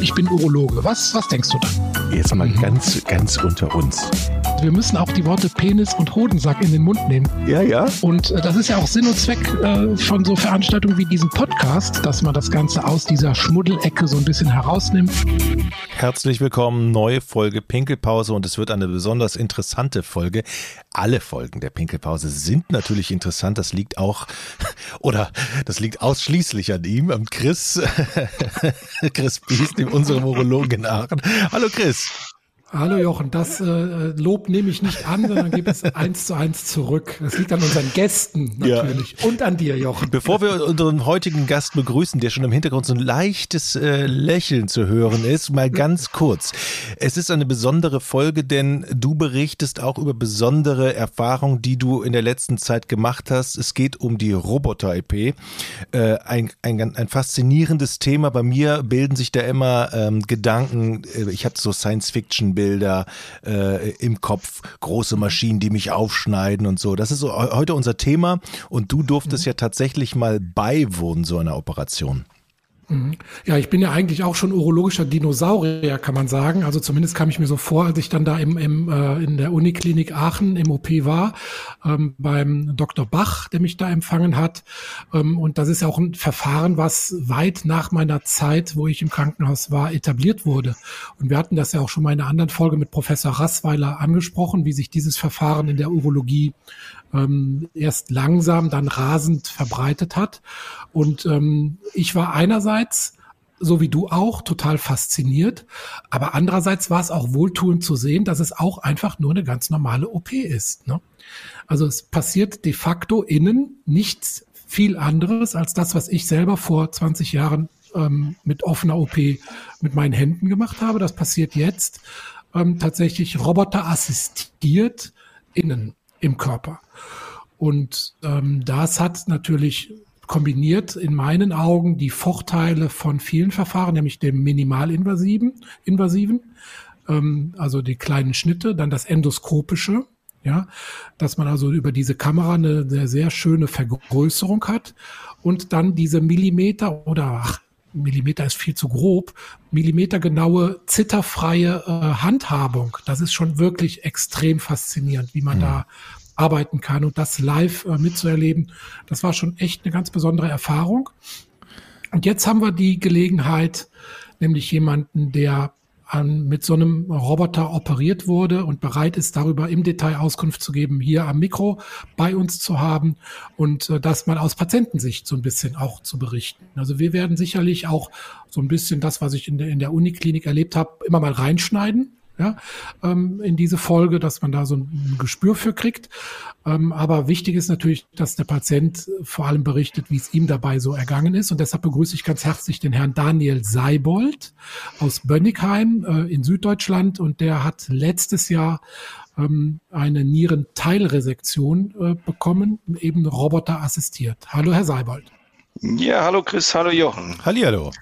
ich bin Urologe. Was, was denkst du dann? Jetzt mal ganz, ganz unter uns. Wir müssen auch die Worte Penis und Hodensack in den Mund nehmen. Ja, ja. Und äh, das ist ja auch Sinn und Zweck äh, von so Veranstaltungen wie diesem Podcast, dass man das Ganze aus dieser Schmuddelecke so ein bisschen herausnimmt. Herzlich willkommen, neue Folge Pinkelpause und es wird eine besonders interessante Folge. Alle Folgen der Pinkelpause sind natürlich interessant. Das liegt auch, oder das liegt ausschließlich an ihm, am Chris, Chris Biest, dem unserem Urologen in Aachen. Hallo Chris. Hallo Jochen, das äh, Lob nehme ich nicht an, sondern gebe es eins zu eins zurück. Das liegt an unseren Gästen natürlich ja. und an dir, Jochen. Bevor wir unseren heutigen Gast begrüßen, der schon im Hintergrund so ein leichtes äh, Lächeln zu hören ist, mal ganz kurz. Es ist eine besondere Folge, denn du berichtest auch über besondere Erfahrungen, die du in der letzten Zeit gemacht hast. Es geht um die Roboter-EP. Äh, ein, ein, ein faszinierendes Thema. Bei mir bilden sich da immer ähm, Gedanken. Äh, ich habe so Science-Fiction Bilder äh, im Kopf, große Maschinen, die mich aufschneiden und so. Das ist so heute unser Thema und du durftest mhm. ja tatsächlich mal beiwohnen so einer Operation. Mhm. Ja, ich bin ja eigentlich auch schon urologischer Dinosaurier, kann man sagen. Also zumindest kam ich mir so vor, als ich dann da im, im, äh, in der Uniklinik Aachen im OP war, ähm, beim Dr. Bach, der mich da empfangen hat. Ähm, und das ist ja auch ein Verfahren, was weit nach meiner Zeit, wo ich im Krankenhaus war, etabliert wurde. Und wir hatten das ja auch schon mal in einer anderen Folge mit Professor Rassweiler angesprochen, wie sich dieses Verfahren in der Urologie ähm, erst langsam, dann rasend verbreitet hat. Und ähm, ich war einerseits so wie du auch, total fasziniert. Aber andererseits war es auch wohltuend zu sehen, dass es auch einfach nur eine ganz normale OP ist. Ne? Also es passiert de facto innen nichts viel anderes als das, was ich selber vor 20 Jahren ähm, mit offener OP mit meinen Händen gemacht habe. Das passiert jetzt ähm, tatsächlich roboterassistiert innen im Körper. Und ähm, das hat natürlich kombiniert in meinen Augen die Vorteile von vielen Verfahren, nämlich dem minimalinvasiven, invasiven, ähm, also die kleinen Schnitte, dann das endoskopische, ja, dass man also über diese Kamera eine, eine sehr schöne Vergrößerung hat und dann diese Millimeter oder ach, Millimeter ist viel zu grob, millimetergenaue, zitterfreie äh, Handhabung. Das ist schon wirklich extrem faszinierend, wie man mhm. da arbeiten kann und das live äh, mitzuerleben. Das war schon echt eine ganz besondere Erfahrung. Und jetzt haben wir die Gelegenheit, nämlich jemanden, der an, mit so einem Roboter operiert wurde und bereit ist, darüber im Detail Auskunft zu geben, hier am Mikro bei uns zu haben und äh, das mal aus Patientensicht so ein bisschen auch zu berichten. Also wir werden sicherlich auch so ein bisschen das, was ich in der, in der Uniklinik erlebt habe, immer mal reinschneiden ja, ähm, in diese Folge, dass man da so ein Gespür für kriegt. Ähm, aber wichtig ist natürlich, dass der Patient vor allem berichtet, wie es ihm dabei so ergangen ist. Und deshalb begrüße ich ganz herzlich den Herrn Daniel Seibold aus Bönnigheim äh, in Süddeutschland. Und der hat letztes Jahr ähm, eine Nierenteilresektion äh, bekommen, eben Roboter assistiert. Hallo, Herr Seibold. Ja, hallo Chris, hallo Jochen. Hallihallo.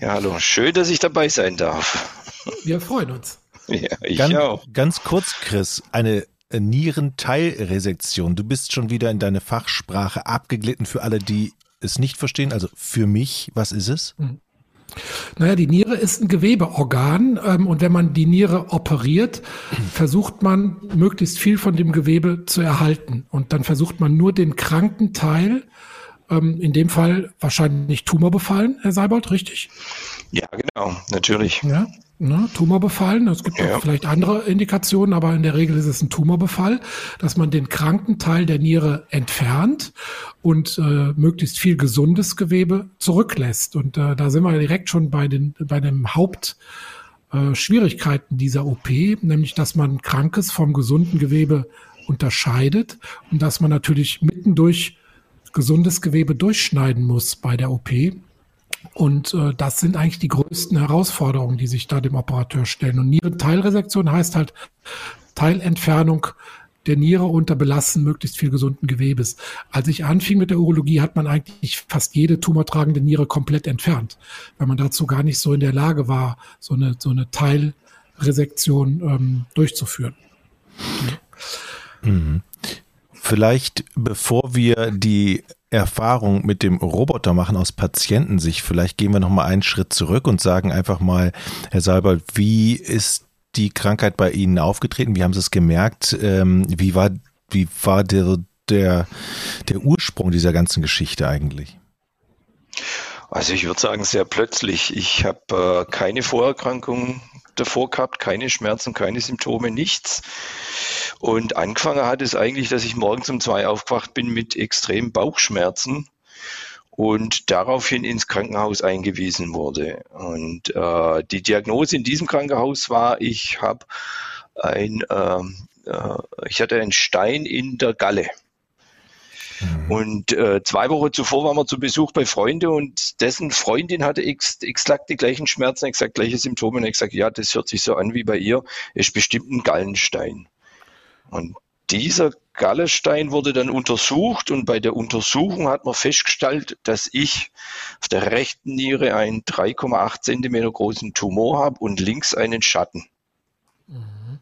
Ja, hallo. Schön, dass ich dabei sein darf. Wir freuen uns. Ja, ich ganz, auch. Ganz kurz, Chris, eine Nierenteilresektion. Du bist schon wieder in deine Fachsprache abgeglitten für alle, die es nicht verstehen. Also für mich, was ist es? Hm. Naja, die Niere ist ein Gewebeorgan ähm, und wenn man die Niere operiert, versucht man möglichst viel von dem Gewebe zu erhalten. Und dann versucht man nur den kranken Teil, ähm, in dem Fall wahrscheinlich tumorbefallen, Herr Seibold, richtig? Ja, genau, natürlich. Ja, ne, Tumorbefallen. Es gibt ja. auch vielleicht andere Indikationen, aber in der Regel ist es ein Tumorbefall, dass man den kranken Teil der Niere entfernt und äh, möglichst viel gesundes Gewebe zurücklässt. Und äh, da sind wir direkt schon bei den bei dem Haupt äh, Schwierigkeiten dieser OP, nämlich dass man krankes vom gesunden Gewebe unterscheidet und dass man natürlich mitten durch gesundes Gewebe durchschneiden muss bei der OP. Und äh, das sind eigentlich die größten Herausforderungen, die sich da dem Operateur stellen. Und Nierenteilresektion heißt halt Teilentfernung der Niere unter Belassen möglichst viel gesunden Gewebes. Als ich anfing mit der Urologie, hat man eigentlich fast jede tumortragende Niere komplett entfernt, weil man dazu gar nicht so in der Lage war, so eine, so eine Teilresektion ähm, durchzuführen. Mhm. Vielleicht, bevor wir die Erfahrung mit dem Roboter machen aus Patientensicht, vielleicht gehen wir noch mal einen Schritt zurück und sagen einfach mal, Herr Salbold, wie ist die Krankheit bei Ihnen aufgetreten? Wie haben Sie es gemerkt? Ähm, wie war, wie war der, der, der Ursprung dieser ganzen Geschichte eigentlich? Also ich würde sagen, sehr plötzlich. Ich habe äh, keine Vorerkrankung davor gehabt, keine Schmerzen, keine Symptome, nichts. Und angefangen hat es eigentlich, dass ich morgens um zwei aufgewacht bin mit extremen Bauchschmerzen und daraufhin ins Krankenhaus eingewiesen wurde. Und äh, die Diagnose in diesem Krankenhaus war, ich habe ein, äh, äh, ich hatte einen Stein in der Galle. Mhm. Und äh, zwei Wochen zuvor waren wir zu Besuch bei Freunden und dessen Freundin hatte ex exakt die gleichen Schmerzen, exakt gleiche Symptome. Und ich gesagt, ja, das hört sich so an wie bei ihr, ist bestimmt ein Gallenstein. Und dieser Gallenstein wurde dann untersucht und bei der Untersuchung hat man festgestellt, dass ich auf der rechten Niere einen 3,8 Zentimeter großen Tumor habe und links einen Schatten. Mhm.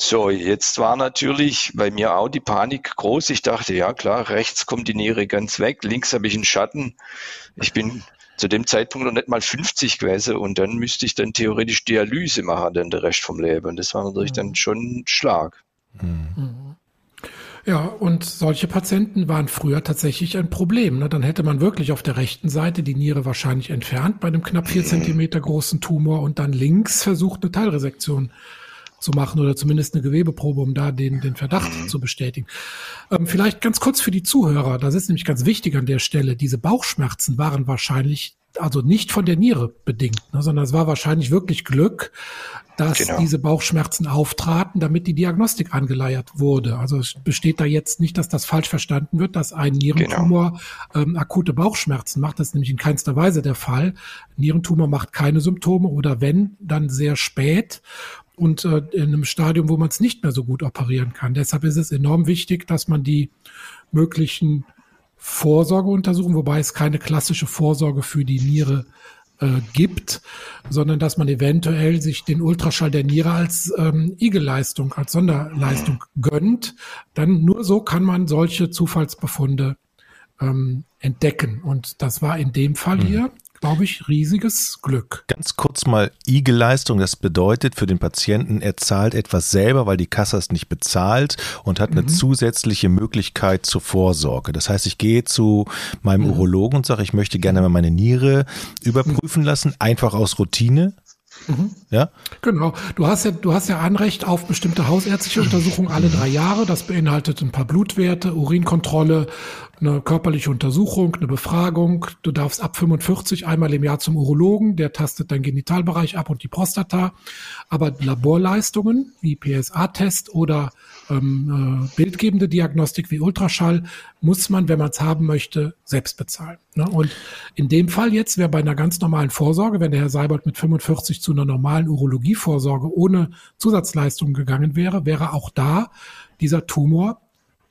So, jetzt war natürlich bei mir auch die Panik groß. Ich dachte, ja klar, rechts kommt die Niere ganz weg, links habe ich einen Schatten. Ich bin zu dem Zeitpunkt noch nicht mal 50 gewesen und dann müsste ich dann theoretisch Dialyse machen, dann der Rest vom Leben. Und das war natürlich dann mhm. schon ein Schlag. Mhm. Ja, und solche Patienten waren früher tatsächlich ein Problem. Ne? Dann hätte man wirklich auf der rechten Seite die Niere wahrscheinlich entfernt bei einem knapp vier Zentimeter großen Tumor und dann links versucht, eine Teilresektion zu machen oder zumindest eine Gewebeprobe, um da den, den Verdacht mhm. zu bestätigen. Ähm, vielleicht ganz kurz für die Zuhörer, das ist nämlich ganz wichtig an der Stelle, diese Bauchschmerzen waren wahrscheinlich also nicht von der Niere bedingt, ne, sondern es war wahrscheinlich wirklich Glück, dass genau. diese Bauchschmerzen auftraten, damit die Diagnostik angeleiert wurde. Also es besteht da jetzt nicht, dass das falsch verstanden wird, dass ein Nierentumor genau. ähm, akute Bauchschmerzen macht. Das ist nämlich in keinster Weise der Fall. Nierentumor macht keine Symptome oder wenn, dann sehr spät und äh, in einem Stadium, wo man es nicht mehr so gut operieren kann. Deshalb ist es enorm wichtig, dass man die möglichen Vorsorgeuntersuchungen, wobei es keine klassische Vorsorge für die Niere äh, gibt, sondern dass man eventuell sich den Ultraschall der Niere als ähm, Igelleistung, als Sonderleistung gönnt. Dann nur so kann man solche Zufallsbefunde ähm, entdecken. Und das war in dem Fall mhm. hier glaube ich, riesiges Glück. Ganz kurz mal IG-Leistung. Das bedeutet für den Patienten, er zahlt etwas selber, weil die Kasse es nicht bezahlt und hat eine mhm. zusätzliche Möglichkeit zur Vorsorge. Das heißt, ich gehe zu meinem mhm. Urologen und sage, ich möchte gerne mal meine Niere überprüfen lassen, einfach aus Routine. Mhm. Ja? Genau. Du hast ja, du hast ja Anrecht auf bestimmte hausärztliche Untersuchungen alle drei Jahre. Das beinhaltet ein paar Blutwerte, Urinkontrolle, eine körperliche Untersuchung, eine Befragung. Du darfst ab 45 einmal im Jahr zum Urologen, der tastet deinen Genitalbereich ab und die Prostata. Aber Laborleistungen wie PSA-Test oder ähm, äh, bildgebende Diagnostik wie Ultraschall muss man, wenn man es haben möchte, selbst bezahlen. Ne? Und in dem Fall jetzt wäre bei einer ganz normalen Vorsorge, wenn der Herr Seibert mit 45 zu einer normalen Urologievorsorge ohne Zusatzleistungen gegangen wäre, wäre auch da dieser Tumor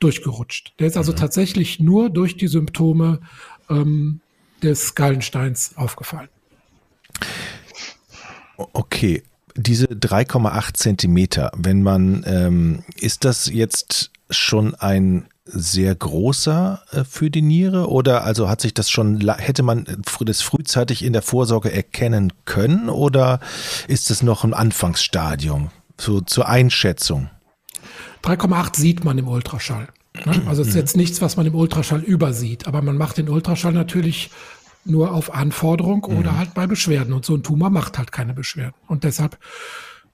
durchgerutscht. Der ist also mhm. tatsächlich nur durch die Symptome ähm, des Gallensteins aufgefallen. Okay, diese 3,8 Zentimeter, wenn man, ähm, ist das jetzt schon ein sehr großer äh, für die Niere oder also hat sich das schon, hätte man das frühzeitig in der Vorsorge erkennen können oder ist es noch ein Anfangsstadium so, zur Einschätzung? 3,8 sieht man im Ultraschall. Ne? Also es ist jetzt nichts, was man im Ultraschall übersieht, aber man macht den Ultraschall natürlich nur auf Anforderung oder mhm. halt bei Beschwerden. Und so ein Tumor macht halt keine Beschwerden. Und deshalb,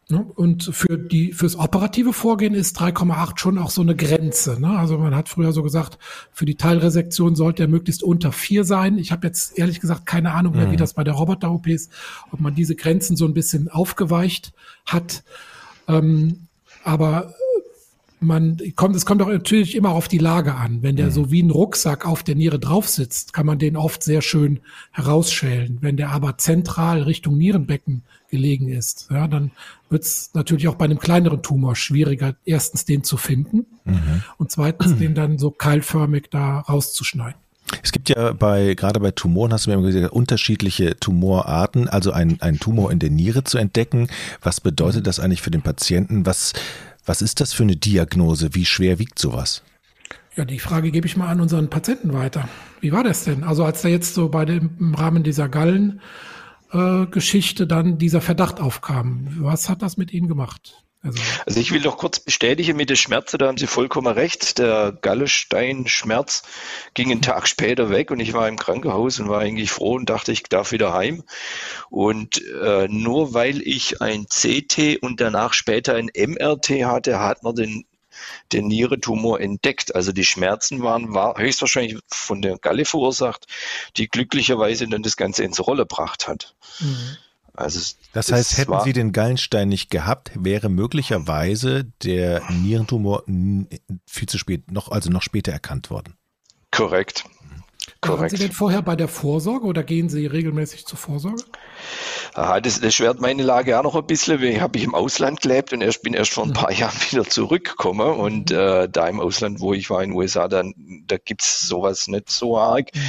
ne, und für die, fürs operative Vorgehen ist 3,8 schon auch so eine Grenze. Ne? Also man hat früher so gesagt, für die Teilresektion sollte er möglichst unter vier sein. Ich habe jetzt ehrlich gesagt keine Ahnung mehr, mhm. wie das bei der Roboter-OP ist, ob man diese Grenzen so ein bisschen aufgeweicht hat. Ähm, aber man kommt, es kommt auch natürlich immer auf die Lage an. Wenn der mhm. so wie ein Rucksack auf der Niere drauf sitzt, kann man den oft sehr schön herausschälen. Wenn der aber zentral Richtung Nierenbecken gelegen ist, ja, dann wird es natürlich auch bei einem kleineren Tumor schwieriger, erstens den zu finden mhm. und zweitens mhm. den dann so keilförmig da rauszuschneiden. Es gibt ja bei, gerade bei Tumoren, hast du mir gesagt, unterschiedliche Tumorarten, also ein, ein Tumor in der Niere zu entdecken. Was bedeutet das eigentlich für den Patienten? Was Was ist das für eine Diagnose? Wie schwer wiegt sowas? Ja, die Frage gebe ich mal an unseren Patienten weiter. Wie war das denn? Also als da jetzt so bei dem im Rahmen dieser Gallen-Geschichte äh, dann dieser Verdacht aufkam, was hat das mit Ihnen gemacht? Also, also ich will noch kurz bestätigen mit der Schmerze, da haben Sie vollkommen recht. Der Gallestein-Schmerz ging einen Tag später weg und ich war im Krankenhaus und war eigentlich froh und dachte, ich darf wieder heim. Und äh, nur weil ich ein CT und danach später ein MRT hatte, hat man den den Nierentumor entdeckt. Also die Schmerzen waren war höchstwahrscheinlich von der Galle verursacht, die glücklicherweise dann das Ganze ins Rolle gebracht hat. Mhm. Also das heißt, hätten Sie den Gallenstein nicht gehabt, wäre möglicherweise der Nierentumor viel zu spät, noch, also noch später erkannt worden. Korrekt. Korrekt. Waren Sie denn vorher bei der Vorsorge oder gehen Sie regelmäßig zur Vorsorge? Aha, das, das schwert meine Lage auch noch ein bisschen, weil ich habe ich im Ausland gelebt und erst bin erst vor ein paar Jahren wieder zurückgekommen und mhm. äh, da im Ausland, wo ich war in den USA, dann, da gibt's sowas nicht so arg. Mhm.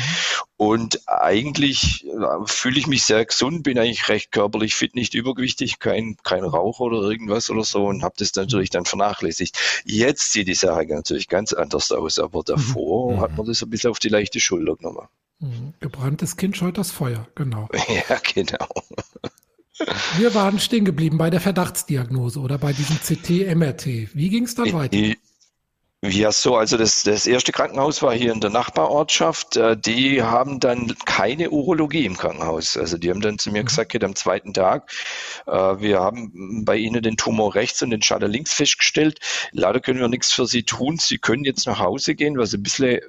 Und eigentlich äh, fühle ich mich sehr gesund, bin eigentlich recht körperlich fit, nicht übergewichtig, kein, kein Rauch oder irgendwas oder so und habe das natürlich dann vernachlässigt. Jetzt sieht die Sache natürlich ganz anders aus, aber davor mhm. hat man das ein bisschen auf die leichte Schulter genommen. Mhm. Gebranntes Kind scheut das Feuer, genau. Ja, genau. Wir waren stehen geblieben bei der Verdachtsdiagnose oder bei diesem CT-MRT. Wie ging es dann weiter? Ja, so, also das, das erste Krankenhaus war hier in der Nachbarortschaft. Äh, die haben dann keine Urologie im Krankenhaus. Also die haben dann zu mir mhm. gesagt, am zweiten Tag, äh, wir haben bei Ihnen den Tumor rechts und den Schader links festgestellt. Leider können wir nichts für Sie tun. Sie können jetzt nach Hause gehen, was ein bisschen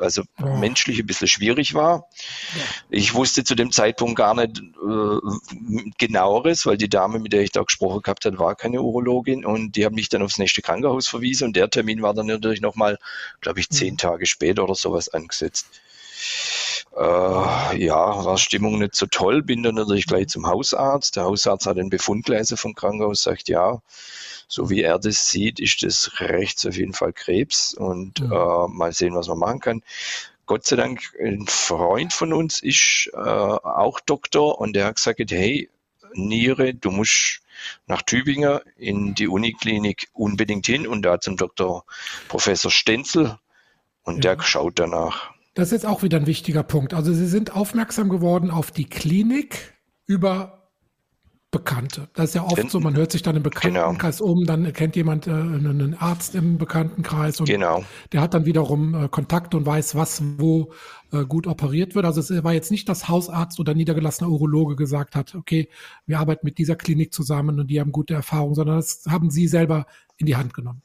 also oh. menschlich ein bisschen schwierig war. Ja. Ich wusste zu dem Zeitpunkt gar nicht äh, genaueres, weil die Dame, mit der ich da gesprochen gehabt habe, war keine Urologin und die haben mich dann aufs nächste Krankenhaus verwiesen und der Termin war dann natürlich nochmal, glaube ich, zehn mhm. Tage später oder sowas angesetzt. Äh, ja, war Stimmung nicht so toll, bin dann natürlich gleich zum Hausarzt. Der Hausarzt hat den Befundgleise vom Krankenhaus, sagt ja, so wie er das sieht, ist das rechts auf jeden Fall Krebs und mhm. äh, mal sehen, was man machen kann. Gott sei Dank, ein Freund von uns ist äh, auch Doktor und der hat gesagt, hey, Niere, du musst nach Tübingen in die Uniklinik unbedingt hin und da zum Dr. Professor Stenzel und ja. der schaut danach. Das ist jetzt auch wieder ein wichtiger Punkt. Also Sie sind aufmerksam geworden auf die Klinik über Bekannte. Das ist ja oft so, man hört sich dann im Bekanntenkreis genau. um, dann kennt jemand äh, einen Arzt im Bekanntenkreis und genau. der hat dann wiederum äh, Kontakt und weiß, was wo äh, gut operiert wird. Also es war jetzt nicht, dass Hausarzt oder niedergelassener Urologe gesagt hat, okay, wir arbeiten mit dieser Klinik zusammen und die haben gute Erfahrungen, sondern das haben Sie selber in die Hand genommen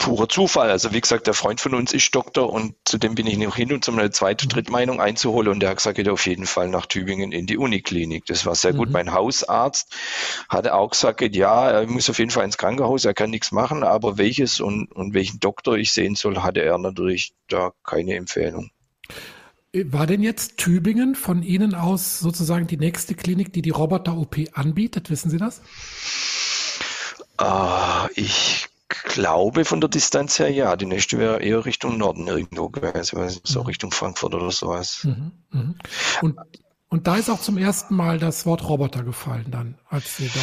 purer Zufall. Also wie gesagt, der Freund von uns ist Doktor und zu dem bin ich noch hin, um eine zweite, mhm. Drittmeinung einzuholen und der hat gesagt, geht auf jeden Fall nach Tübingen in die Uniklinik. Das war sehr mhm. gut. Mein Hausarzt hatte auch gesagt, ja, er muss auf jeden Fall ins Krankenhaus, er kann nichts machen, aber welches und, und welchen Doktor ich sehen soll, hatte er natürlich da keine Empfehlung. War denn jetzt Tübingen von Ihnen aus sozusagen die nächste Klinik, die die Roboter-OP anbietet? Wissen Sie das? Uh, ich glaube von der Distanz her ja. Die nächste wäre eher Richtung Norden irgendwo gewesen, so mhm. Richtung Frankfurt oder sowas. Mhm, mh. Und, und da ist auch zum ersten Mal das Wort Roboter gefallen dann, als Sie da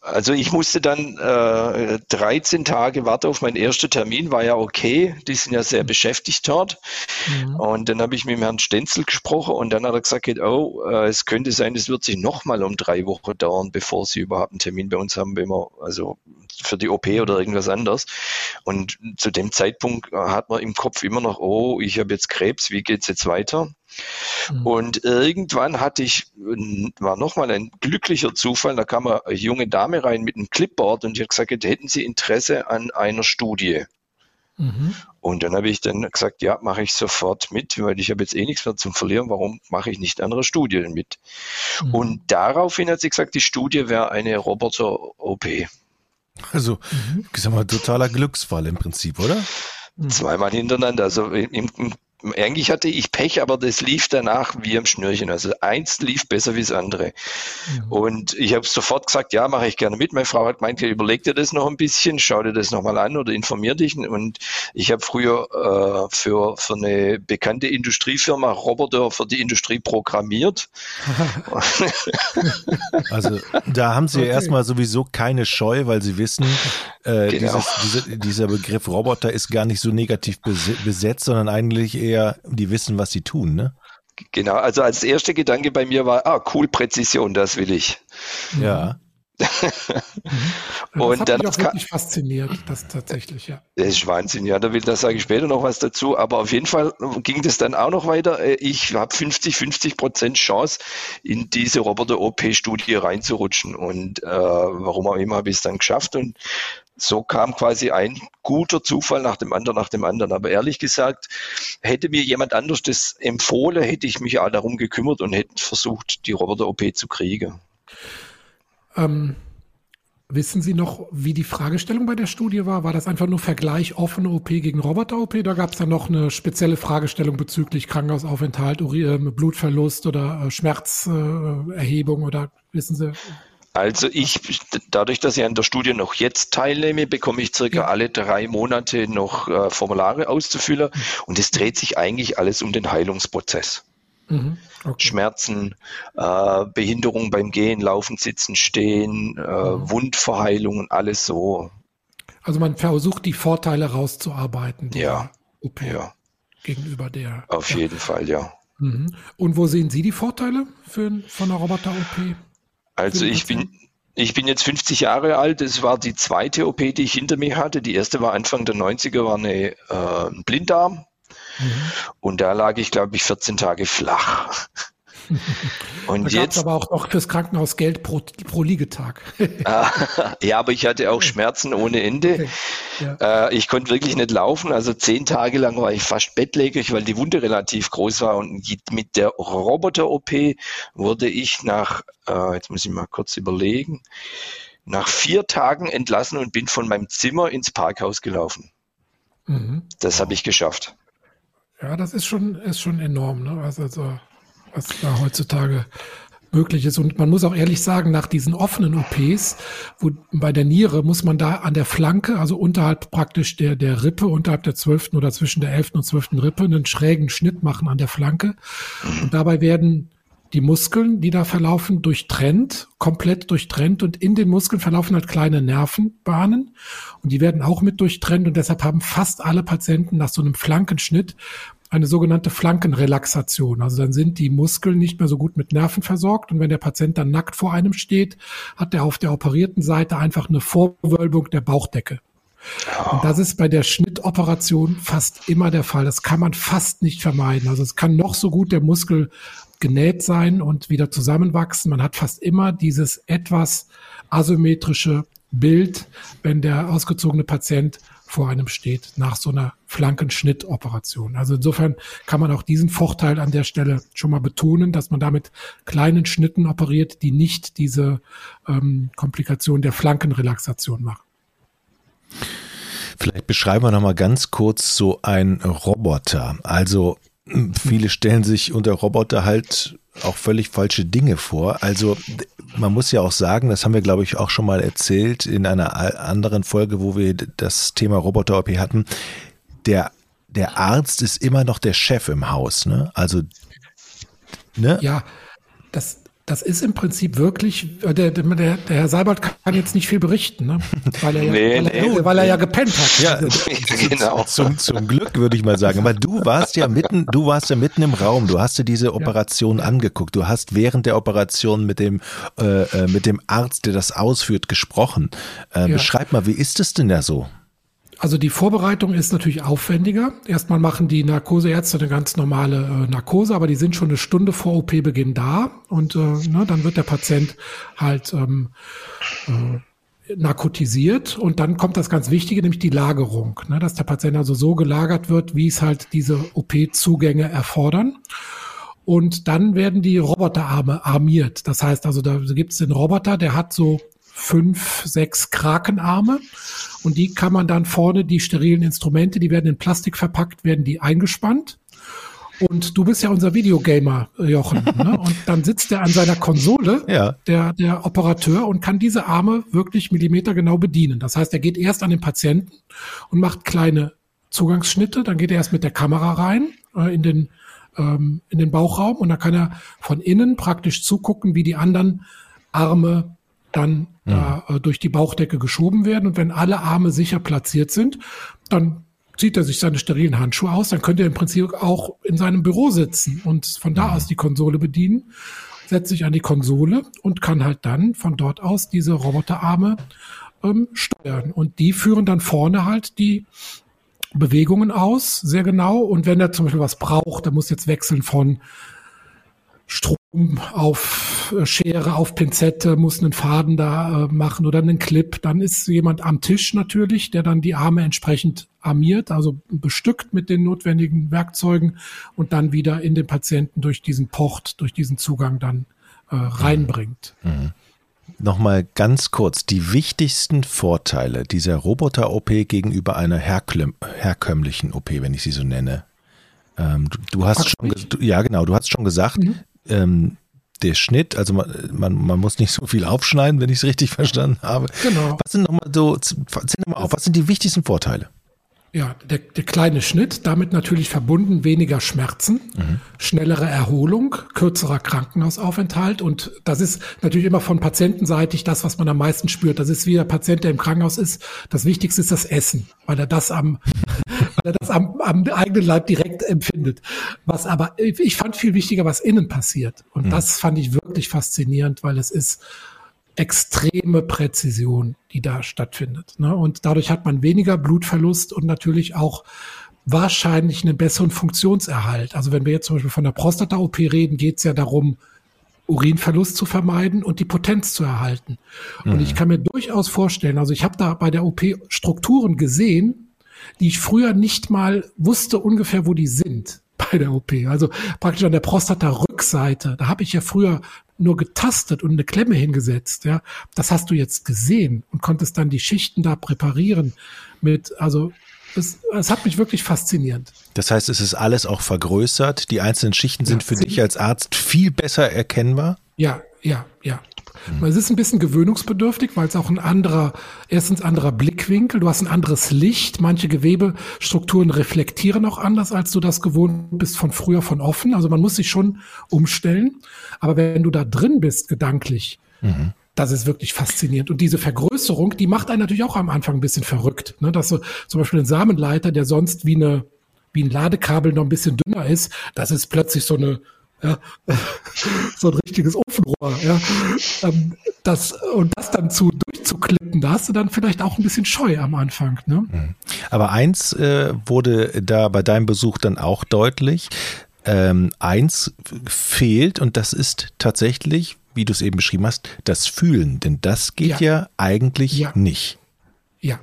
also ich musste dann äh, 13 Tage warten auf meinen ersten Termin, war ja okay. Die sind ja sehr beschäftigt dort. Mhm. Und dann habe ich mit dem Herrn Stenzel gesprochen und dann hat er gesagt, oh, äh, es könnte sein, es wird sich nochmal um drei Wochen dauern, bevor Sie überhaupt einen Termin bei uns haben, wenn wir, also für die OP oder irgendwas anderes. Und zu dem Zeitpunkt hat man im Kopf immer noch, oh, ich habe jetzt Krebs, wie geht's jetzt weiter? Mhm. Und irgendwann hatte ich, war nochmal ein glücklicher Zufall, da kam eine junge Dame rein mit einem Clipboard und die hat gesagt, hätten Sie Interesse an einer Studie? Mhm. Und dann habe ich dann gesagt, ja, mache ich sofort mit, weil ich habe jetzt eh nichts mehr zum Verlieren, warum mache ich nicht andere Studien mit? Mhm. Und daraufhin hat sie gesagt, die Studie wäre eine Roboter-OP. Also, mhm. ich sag mal, totaler Glücksfall im Prinzip, oder? Zweimal hintereinander. Also im, im eigentlich hatte ich Pech, aber das lief danach wie am Schnürchen. Also eins lief besser wie das andere. Mhm. Und ich habe sofort gesagt, ja, mache ich gerne mit. Meine Frau hat gemeint, überleg dir das noch ein bisschen, schau dir das nochmal an oder informier dich. Und ich habe früher äh, für, für eine bekannte Industriefirma Roboter für die Industrie programmiert. also da haben Sie okay. erstmal sowieso keine Scheu, weil Sie wissen, äh, genau. dieses, diese, dieser Begriff Roboter ist gar nicht so negativ besetzt, sondern eigentlich eher, die wissen, was sie tun, ne? Genau, also als erster Gedanke bei mir war, ah, cool, Präzision, das will ich. Ja. Mhm. und das hat dann mich auch wirklich fasziniert, das tatsächlich, ja. Das ist Wahnsinn, ja, da will, da sage ich später noch was dazu, aber auf jeden Fall ging das dann auch noch weiter. Äh, ich habe 50, 50 Prozent Chance, in diese Roboter-OP-Studie reinzurutschen und äh, warum auch immer habe ich es dann geschafft und so kam quasi ein guter Zufall nach dem anderen, nach dem anderen. Aber ehrlich gesagt, hätte mir jemand anders das empfohlen, hätte ich mich auch darum gekümmert und hätte versucht, die Roboter-OP zu kriegen. Ähm, wissen Sie noch, wie die Fragestellung bei der Studie war? War das einfach nur Vergleich offene OP gegen Roboter-OP? Da gab es dann noch eine spezielle Fragestellung bezüglich Krankenhausaufenthalt, ähm, Blutverlust oder äh, Schmerzerhebung oder wissen Sie? Also ich, dadurch, dass ich an der Studie noch jetzt teilnehme, bekomme ich circa alle drei Monate noch äh, Formulare auszufüllen und es dreht sich eigentlich alles um den Heilungsprozess. Mhm. Okay. Schmerzen, äh, Behinderung beim Gehen, Laufen, Sitzen, Stehen, äh, mhm. Wundverheilung alles so. Also man versucht die Vorteile rauszuarbeiten. Ja. OP ja. Gegenüber der. Auf ja. jeden Fall, ja. Mhm. Und wo sehen Sie die Vorteile für, von einer Roboter-OP? Also ich bin, ich bin jetzt 50 Jahre alt. Es war die zweite OP, die ich hinter mir hatte. Die erste war Anfang der 90er, war eine, äh, ein Blinddarm. Mhm. Und da lag ich, glaube ich, 14 Tage flach. Und da jetzt aber auch noch fürs Krankenhaus Geld pro, pro Liegetag. Ah, ja, aber ich hatte auch Schmerzen ohne Ende. Okay. Ja. Äh, ich konnte wirklich nicht laufen. Also zehn Tage lang war ich fast bettlägerig, weil die Wunde relativ groß war. Und mit der Roboter-OP wurde ich nach, äh, jetzt muss ich mal kurz überlegen, nach vier Tagen entlassen und bin von meinem Zimmer ins Parkhaus gelaufen. Mhm. Das habe ich geschafft. Ja, das ist schon, ist schon enorm. Ne? Also, also was da heutzutage möglich ist. Und man muss auch ehrlich sagen, nach diesen offenen OPs, wo bei der Niere muss man da an der Flanke, also unterhalb praktisch der, der Rippe, unterhalb der zwölften oder zwischen der elften und zwölften Rippe, einen schrägen Schnitt machen an der Flanke. Und dabei werden die Muskeln, die da verlaufen, durchtrennt, komplett durchtrennt und in den Muskeln verlaufen halt kleine Nervenbahnen und die werden auch mit durchtrennt und deshalb haben fast alle Patienten nach so einem Flankenschnitt eine sogenannte Flankenrelaxation. Also dann sind die Muskeln nicht mehr so gut mit Nerven versorgt und wenn der Patient dann nackt vor einem steht, hat er auf der operierten Seite einfach eine Vorwölbung der Bauchdecke. Und das ist bei der Schnittoperation fast immer der Fall. Das kann man fast nicht vermeiden. Also es kann noch so gut der Muskel genäht sein und wieder zusammenwachsen. Man hat fast immer dieses etwas asymmetrische Bild, wenn der ausgezogene Patient vor einem steht nach so einer Flankenschnittoperation. Also insofern kann man auch diesen Vorteil an der Stelle schon mal betonen, dass man damit kleinen Schnitten operiert, die nicht diese ähm, Komplikation der Flankenrelaxation machen. Vielleicht beschreiben wir noch mal ganz kurz so ein Roboter. Also viele stellen sich unter Roboter halt auch völlig falsche Dinge vor. Also man muss ja auch sagen, das haben wir, glaube ich, auch schon mal erzählt in einer anderen Folge, wo wir das Thema Roboter-OP hatten. Der, der Arzt ist immer noch der Chef im Haus. Ne? Also ne? Ja, das, das ist im Prinzip wirklich, äh, der, der, der Herr Seibert kann jetzt nicht viel berichten, ne? weil, er ja, nee, weil, nee. Er, weil er ja gepennt hat. Ja, genau. Zum, zum Glück würde ich mal sagen. Aber du warst ja mitten, du warst ja mitten im Raum. Du hast dir diese Operation ja. angeguckt. Du hast während der Operation mit dem, äh, äh mit dem Arzt, der das ausführt, gesprochen. Äh, ja. Beschreib mal, wie ist es denn da so? Also die Vorbereitung ist natürlich aufwendiger. Erstmal machen die Narkoseärzte eine ganz normale äh, Narkose, aber die sind schon eine Stunde vor OP-Beginn da und äh, ne, dann wird der Patient halt ähm, äh, narkotisiert und dann kommt das ganz Wichtige, nämlich die Lagerung, ne, dass der Patient also so gelagert wird, wie es halt diese OP-Zugänge erfordern. Und dann werden die Roboterarme armiert. Das heißt also, da gibt es den Roboter, der hat so fünf, sechs Krakenarme und die kann man dann vorne, die sterilen Instrumente, die werden in Plastik verpackt, werden die eingespannt Und du bist ja unser Videogamer, Jochen. ne? Und dann sitzt er an seiner Konsole, Ja. der, der Operateur, und kann diese Arme wirklich millimetergenau bedienen. Das heißt, er geht erst an den Patienten und macht kleine Zugangsschnitte. Dann geht er erst mit der Kamera rein äh, in den ähm, in den Bauchraum und dann kann er von innen praktisch zugucken, wie die anderen Arme dann da, äh, durch die Bauchdecke geschoben werden. Und wenn alle Arme sicher platziert sind, dann zieht er sich seine sterilen Handschuhe aus, dann könnte er im Prinzip auch in seinem Büro sitzen und von da aus die Konsole bedienen, setzt sich an die Konsole und kann halt dann von dort aus diese Roboterarme ähm, steuern. Und die führen dann vorne halt die Bewegungen aus, sehr genau. Und wenn er zum Beispiel was braucht, er muss jetzt wechseln von Strom auf Schere, auf Pinzette, muss einen Faden da äh, machen oder einen Clip, dann ist jemand am Tisch natürlich, der dann die Arme entsprechend armiert, also bestückt mit den notwendigen Werkzeugen und dann wieder in den Patienten durch diesen Port, durch diesen Zugang dann äh, reinbringt. Nochmal ganz kurz, die wichtigsten Vorteile dieser Roboter-OP gegenüber einer herkömmlichen OP, wenn ich sie so nenne. Ähm, du, du hast Fragst schon, du ja genau, du hast schon gesagt, ähm, der Schnitt, also man, man, man muss nicht so viel aufschneiden, wenn ich es richtig verstanden habe. Genau. Was sind nochmal so, zähl noch mal auf, was sind die wichtigsten Vorteile? Ja, der, der kleine Schnitt, damit natürlich verbunden weniger Schmerzen, schnellere Erholung, kürzerer Krankenhausaufenthalt und das ist natürlich immer von patientenseitig das, was man am meisten spürt. Das ist wie der Patient, der im Krankenhaus ist. Das Wichtigste ist das Essen, weil er das am, weil er das am, am eigenen Leib direkt empfindet. Was aber, ich fand viel wichtiger, was innen passiert und das fand ich wirklich faszinierend, weil es ist extreme Präzision, die da stattfindet. Ne? Und dadurch hat man weniger Blutverlust und natürlich auch wahrscheinlich einen besseren Funktionserhalt. Also wenn wir jetzt zum Beispiel von der Prostata-OP reden, geht es ja darum, Urinverlust zu vermeiden und die Potenz zu erhalten. Und ich kann mir durchaus vorstellen, also ich habe da bei der OP Strukturen gesehen, die ich früher nicht mal wusste ungefähr, wo die sind bei der OP. Also praktisch an der Prostata-Rückseite. Da habe ich ja früher nur getastet und eine Klemme hingesetzt. Ja, das hast du jetzt gesehen und konntest dann die Schichten da präparieren mit. Also es, es hat mich wirklich fasziniert. Das heißt, es ist alles auch vergrößert. Die einzelnen Schichten sind Ja, für dich als Arzt viel besser erkennbar. Ja, ja, ja. Es ist ein bisschen gewöhnungsbedürftig, weil es auch ein anderer, erstens anderer Blickwinkel, du hast ein anderes Licht, manche Gewebestrukturen reflektieren auch anders, als du das gewohnt bist von früher von offen. Also man muss sich schon umstellen. Aber wenn du da drin bist, gedanklich, das ist wirklich faszinierend. Und diese Vergrößerung, die macht einen natürlich auch am Anfang ein bisschen verrückt. Ne? Dass so zum Beispiel ein Samenleiter, der sonst wie eine wie ein Ladekabel noch ein bisschen dünner ist, das ist plötzlich so eine ja, so ein richtiges Ofenrohr, ja. Ähm, Das, und das dann zu durchzuklippen, da hast du dann vielleicht auch ein bisschen Scheu am Anfang, ne? Aber eins äh, wurde da bei deinem Besuch dann auch deutlich. Ähm, eins fehlt und das ist tatsächlich, wie du es eben beschrieben hast, das Fühlen. Denn das geht ja, Ja. eigentlich Ja. nicht. Ja.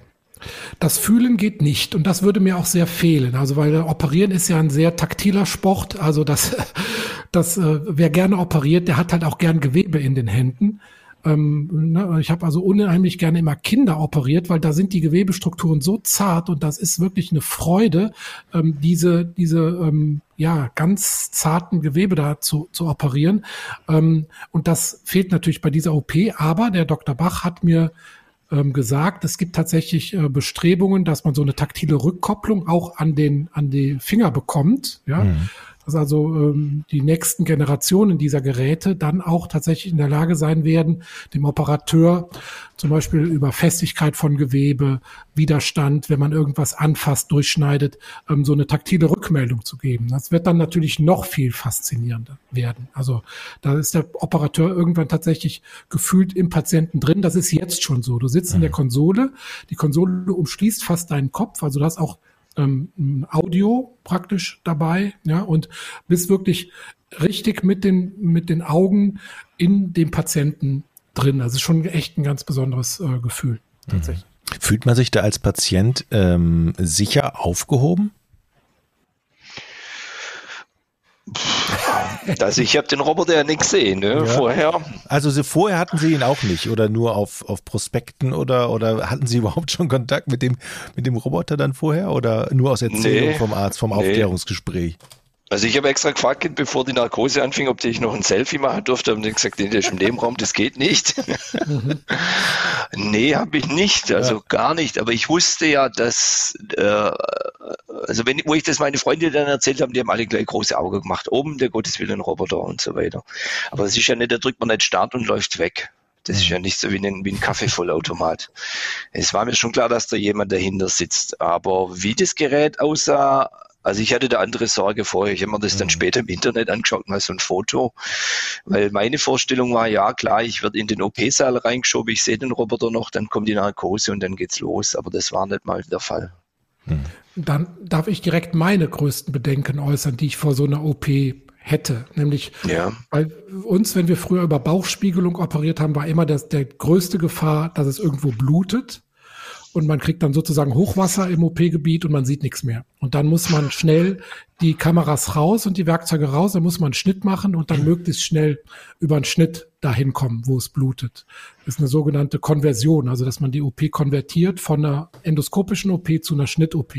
Das Fühlen geht nicht und das würde mir auch sehr fehlen. Also weil Operieren ist ja ein sehr taktiler Sport. Also das, das äh, wer gerne operiert, der hat halt auch gern Gewebe in den Händen. Ähm, ne, ich habe also unheimlich gerne immer Kinder operiert, weil da sind die Gewebestrukturen so zart und das ist wirklich eine Freude, ähm, diese diese ähm, ja ganz zarten Gewebe da zu, zu operieren. Ähm, und das fehlt natürlich bei dieser OP. Aber der Dr. Bach hat mir ähm, gesagt, es gibt tatsächlich äh, Bestrebungen, dass man so eine taktile Rückkopplung auch an den an die Finger bekommt, ja. Dass also ähm, die nächsten Generationen dieser Geräte dann auch tatsächlich in der Lage sein werden, dem Operateur zum Beispiel über Festigkeit von Gewebe, Widerstand, wenn man irgendwas anfasst, durchschneidet, ähm, so eine taktile Rückmeldung zu geben. Das wird dann natürlich noch viel faszinierender werden. Also da ist der Operateur irgendwann tatsächlich gefühlt im Patienten drin. Das ist jetzt schon so. Du sitzt in der Konsole, die Konsole umschließt fast deinen Kopf, also du hast auch ähm, ein Audio praktisch dabei, ja, und bist wirklich richtig mit den, mit den Augen in dem Patienten drin. Also schon echt ein ganz besonderes äh, Gefühl, tatsächlich. Fühlt man sich da als Patient ähm, sicher aufgehoben? Also ich habe den Roboter ja nicht gesehen, ne? Ja. Vorher. Also sie, vorher hatten Sie ihn auch nicht oder nur auf, auf Prospekten oder, oder hatten Sie überhaupt schon Kontakt mit dem, mit dem Roboter dann vorher oder nur aus Erzählung Nee. vom Arzt, vom Nee. Aufklärungsgespräch? Also ich habe extra gefragt, bevor die Narkose anfing, ob ich noch ein Selfie machen durfte. Und dann gesagt, nee, der ist im Nebenraum, das geht nicht. Mhm. nee, habe ich nicht, also ja. gar nicht. Aber ich wusste ja, dass, äh, also wenn, wo ich das meine Freunde dann erzählt haben, die haben alle gleich große Augen gemacht. Oben der Gotteswillen Roboter und so weiter. Aber es ist ja nicht, da drückt man nicht Start und läuft weg. Das ist ja nicht so wie ein, wie ein Kaffeevollautomat. Es war mir schon klar, dass da jemand dahinter sitzt. Aber wie das Gerät aussah, also ich hatte da andere Sorge vorher. Ich habe mir das dann mhm. später im Internet angeschaut, mal so ein Foto. Weil meine Vorstellung war, ja klar, ich werde in den OP-Saal reingeschoben, ich sehe den Roboter noch, dann kommt die Narkose und dann geht's los. Aber das war nicht mal der Fall. Hm. Dann darf ich direkt meine größten Bedenken äußern, die ich vor so einer OP hätte. Nämlich ja. bei uns, wenn wir früher über Bauchspiegelung operiert haben, war immer das, der größte Gefahr, dass es irgendwo blutet und man kriegt dann sozusagen Hochwasser im OP-Gebiet und man sieht nichts mehr. Und dann muss man schnell die Kameras raus und die Werkzeuge raus, dann muss man einen Schnitt machen und dann möglichst schnell über einen Schnitt dahin kommen, wo es blutet. Das ist eine sogenannte Konversion, also dass man die OP konvertiert von einer endoskopischen OP zu einer Schnitt-OP.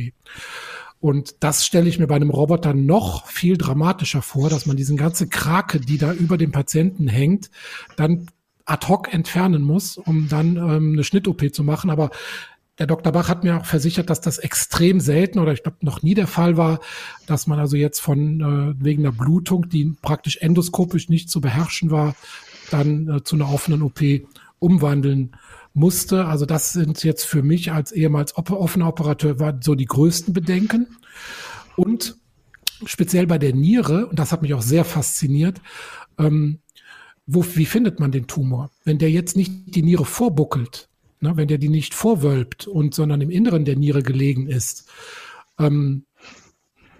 Und das stelle ich mir bei einem Roboter noch viel dramatischer vor, dass man diesen ganze Krake, die da über dem Patienten hängt, dann ad hoc entfernen muss, um dann ähm, eine Schnitt-OP zu machen. Aber der Dr. Bach hat mir auch versichert, dass das extrem selten oder ich glaube noch nie der Fall war, dass man also jetzt von äh, wegen einer Blutung, die praktisch endoskopisch nicht zu beherrschen war, dann äh, zu einer offenen OP umwandeln musste. Also das sind jetzt für mich als ehemals offener Operateur war so die größten Bedenken. Und speziell bei der Niere, und das hat mich auch sehr fasziniert, ähm, wo, wie findet man den Tumor? Wenn der jetzt nicht die Niere vorbuckelt, ne, wenn der die nicht vorwölbt und sondern im Inneren der Niere gelegen ist, ähm,